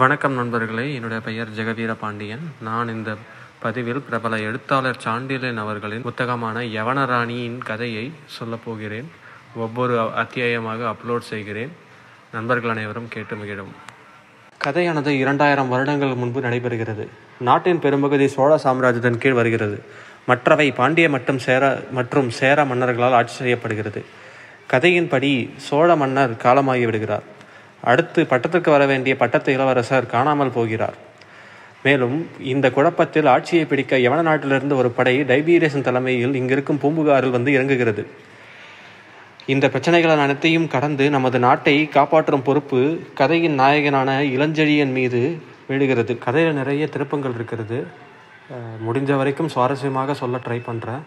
வணக்கம் நண்பர்களே. என்னுடைய பெயர் ஜெகவீர பாண்டியன் நான் இந்த பதிவில் பிரபல எழுத்தாளர் சாண்டிலியன் அவர்களின் புத்தகமான யவனராணியின் கதையை சொல்லப்போகிறேன் ஒவ்வொரு அத்தியாயமாக அப்லோட் செய்கிறேன். நண்பர்கள் அனைவரும் கேட்டு மகிழும். கதையானது இரண்டாயிரம் வருடங்கள் முன்பு நடைபெறுகிறது. நாட்டின் பெரும்பகுதி சோழ சாம்ராஜ்யத்தின் கீழ் வருகிறது. மற்றவை பாண்டிய மற்றும் சேர மற்றும் சேர மன்னர்களால் ஆட்சி செய்யப்படுகிறது. கதையின்படி சோழ மன்னர் காலமாகி விடுகிறார் அடுத்து பட்டத்திற்கு வர வேண்டிய பட்டத்து இளவரசர் காணாமல் போகிறார். மேலும் இந்த குழப்பத்தில் ஆட்சியை பிடிக்க யவன நாட்டிலிருந்து ஒரு படை டைபீரியஸின் தலைமையில் இங்கிருக்கும் பூம்புகாரில் வந்து இறங்குகிறது. இந்த பிரச்சனைகள் அனைத்தையும் கடந்து நமது நாட்டை காப்பாற்றும் பொறுப்பு கதையின் நாயகனான இளஞ்செழியன் மீது விழுகிறது. கதையில் நிறைய திருப்பங்கள் இருக்கிறது. முடிஞ்ச வரைக்கும் சுவாரஸ்யமாக சொல்ல ட்ரை பண்ணுறேன்